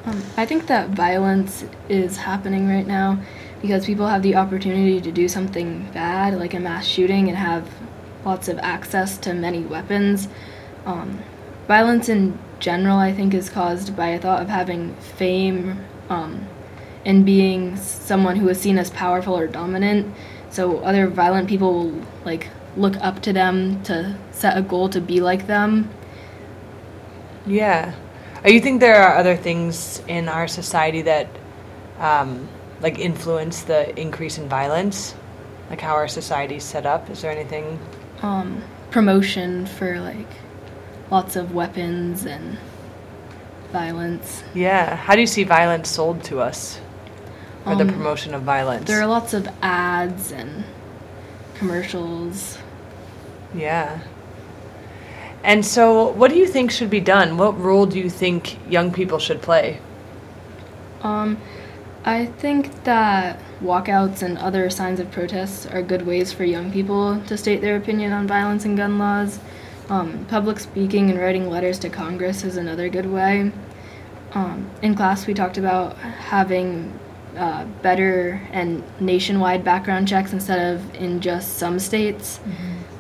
Um, I think that violence is happening right now because people have the opportunity to do something bad, like a mass shooting, and have lots of access to many weapons. Um, violence in general, I think, is caused by a thought of having fame um, and being someone who is seen as powerful or dominant. So other violent people will like look up to them to set a goal to be like them. Yeah. Uh, you think there are other things in our society that um, like influence the increase in violence? Like how our society's set up? Is there anything? Um, promotion for like lots of weapons and violence. Yeah. How do you see violence sold to us? Or the Um, promotion of violence? There are lots of ads and commercials. Yeah. And so, what do you think should be done? What role do you think young people should play? Um, I think that walkouts and other signs of protests are good ways for young people to state their opinion on violence and gun laws. Um, public speaking and writing letters to Congress is another good way. Um, in class, we talked about having uh, better and nationwide background checks instead of in just some states.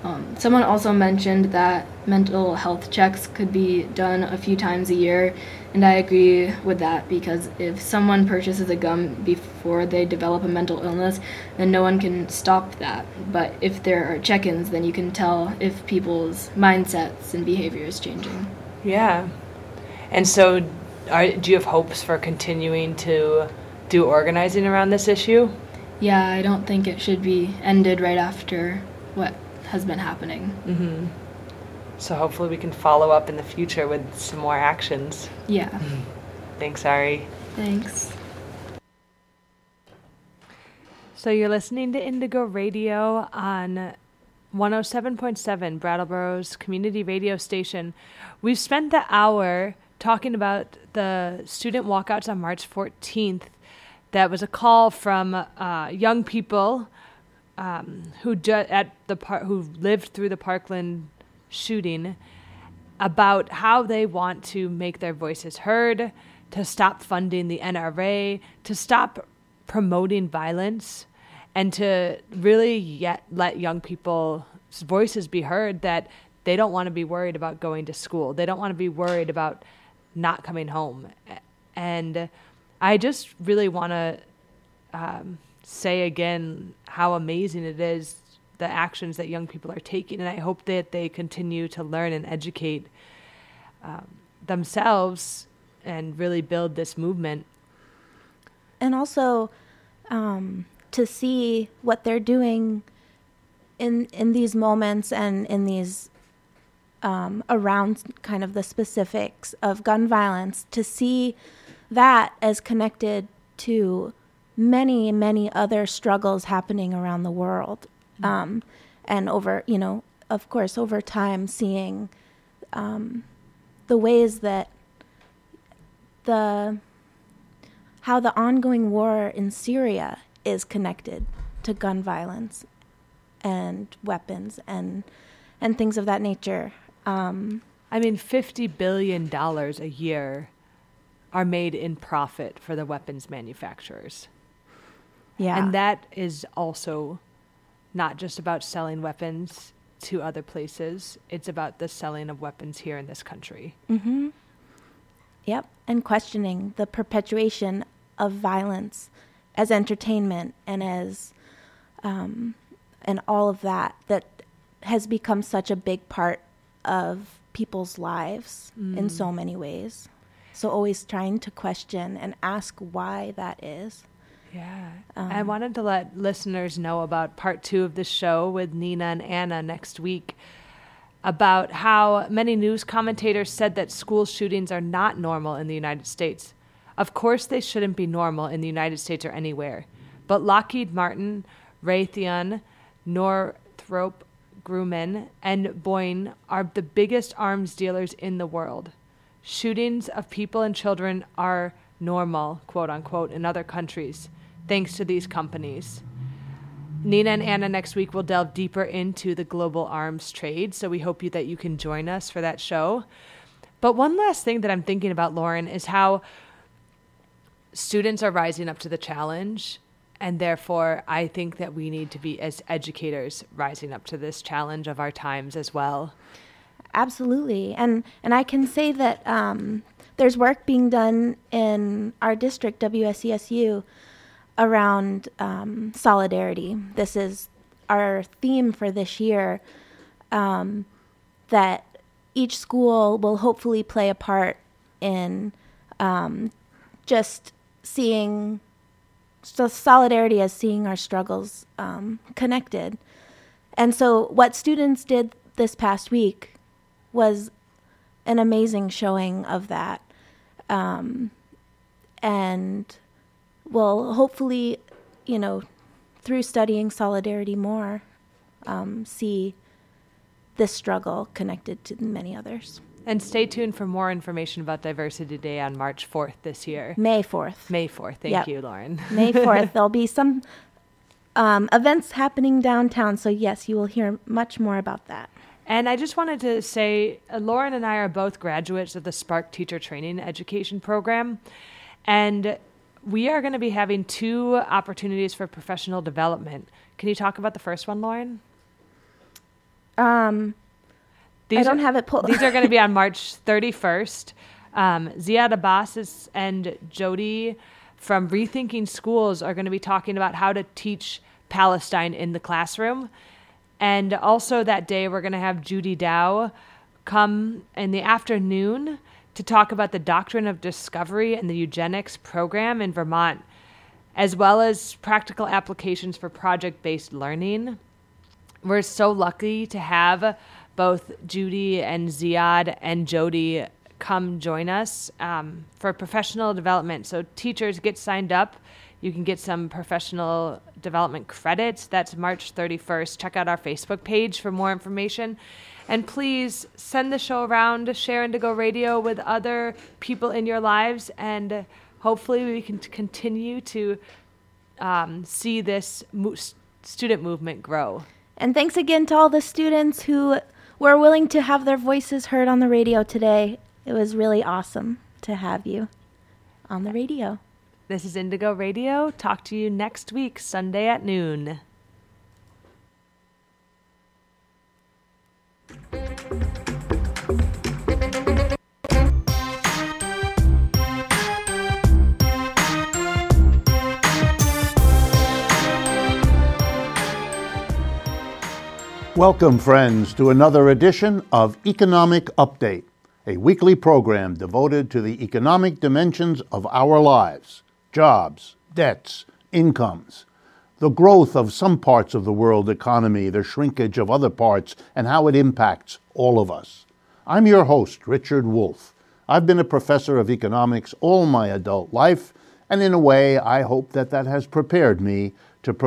Um, someone also mentioned that mental health checks could be done a few times a year, and I agree with that because if someone purchases a gum before they develop a mental illness, then no one can stop that. But if there are check ins, then you can tell if people's mindsets and behavior is changing. Yeah. And so, are, do you have hopes for continuing to do organizing around this issue? Yeah, I don't think it should be ended right after what has been happening. Mm-hmm. So hopefully we can follow up in the future with some more actions. Yeah. Thanks, Ari. Thanks. So you're listening to Indigo Radio on 107.7 Brattleboro's community radio station. We've spent the hour talking about the student walkouts on March 14th. That was a call from uh, young people um, who at the par- who lived through the Parkland shooting about how they want to make their voices heard, to stop funding the NRA, to stop promoting violence, and to really yet let young people's voices be heard that they don't want to be worried about going to school. They don't want to be worried about not coming home. And I just really want to um, say again how amazing it is the actions that young people are taking, and I hope that they continue to learn and educate um, themselves and really build this movement. And also um, to see what they're doing in in these moments and in these um, around kind of the specifics of gun violence, to see that as connected to many, many other struggles happening around the world. Um, and over, you know, of course, over time, seeing um, the ways that the how the ongoing war in Syria is connected to gun violence and weapons and and things of that nature. Um, I mean, fifty billion dollars a year are made in profit for the weapons manufacturers. Yeah, and that is also not just about selling weapons to other places. It's about the selling of weapons here in this country. Mm-hmm. Yep, and questioning the perpetuation of violence as entertainment and as um, and all of that that has become such a big part of people's lives mm. in so many ways. So always trying to question and ask why that is. Yeah. Um, I wanted to let listeners know about part two of the show with Nina and Anna next week about how many news commentators said that school shootings are not normal in the United States. Of course, they shouldn't be normal in the United States or anywhere. But Lockheed Martin, Raytheon, Northrop Grumman, and Boeing are the biggest arms dealers in the world. Shootings of people and children are normal, quote unquote, in other countries thanks to these companies. Nina and Anna next week will delve deeper into the global arms trade, so we hope you, that you can join us for that show. But one last thing that I'm thinking about, Lauren, is how students are rising up to the challenge. And therefore, I think that we need to be, as educators, rising up to this challenge of our times as well. Absolutely. And, and I can say that um, there's work being done in our district, WSESU, around um, solidarity. This is our theme for this year. Um, that each school will hopefully play a part in um, just seeing so solidarity as seeing our struggles um, connected. And so, what students did this past week was an amazing showing of that. Um, and will hopefully, you know, through studying solidarity more, um, see this struggle connected to many others. And stay tuned for more information about Diversity Day on March 4th this year. May 4th. May 4th. Thank yep. you, Lauren. May <laughs> 4th. There'll be some um, events happening downtown. So, yes, you will hear much more about that. And I just wanted to say uh, Lauren and I are both graduates of the Spark Teacher Training Education Program. And we are going to be having two opportunities for professional development. Can you talk about the first one, Lauren? Um, these I don't are, have it pulled. these are going to be <laughs> on March 31st. Um, Ziad Abbas and Jody from Rethinking Schools are going to be talking about how to teach Palestine in the classroom. And also that day, we're going to have Judy Dow come in the afternoon to talk about the doctrine of discovery and the eugenics program in Vermont, as well as practical applications for project based learning. We're so lucky to have both Judy and Ziad and Jody come join us um, for professional development. So teachers get signed up. You can get some professional development credits. That's March 31st. Check out our Facebook page for more information. And please send the show around, to share Indigo Radio with other people in your lives, and hopefully we can continue to um, see this mo- student movement grow. And thanks again to all the students who were willing to have their voices heard on the radio today. It was really awesome to have you on the radio. This is Indigo Radio. Talk to you next week, Sunday at noon. Welcome, friends, to another edition of Economic Update, a weekly program devoted to the economic dimensions of our lives jobs, debts, incomes, the growth of some parts of the world economy, the shrinkage of other parts, and how it impacts all of us. I'm your host, Richard Wolff. I've been a professor of economics all my adult life, and in a way, I hope that that has prepared me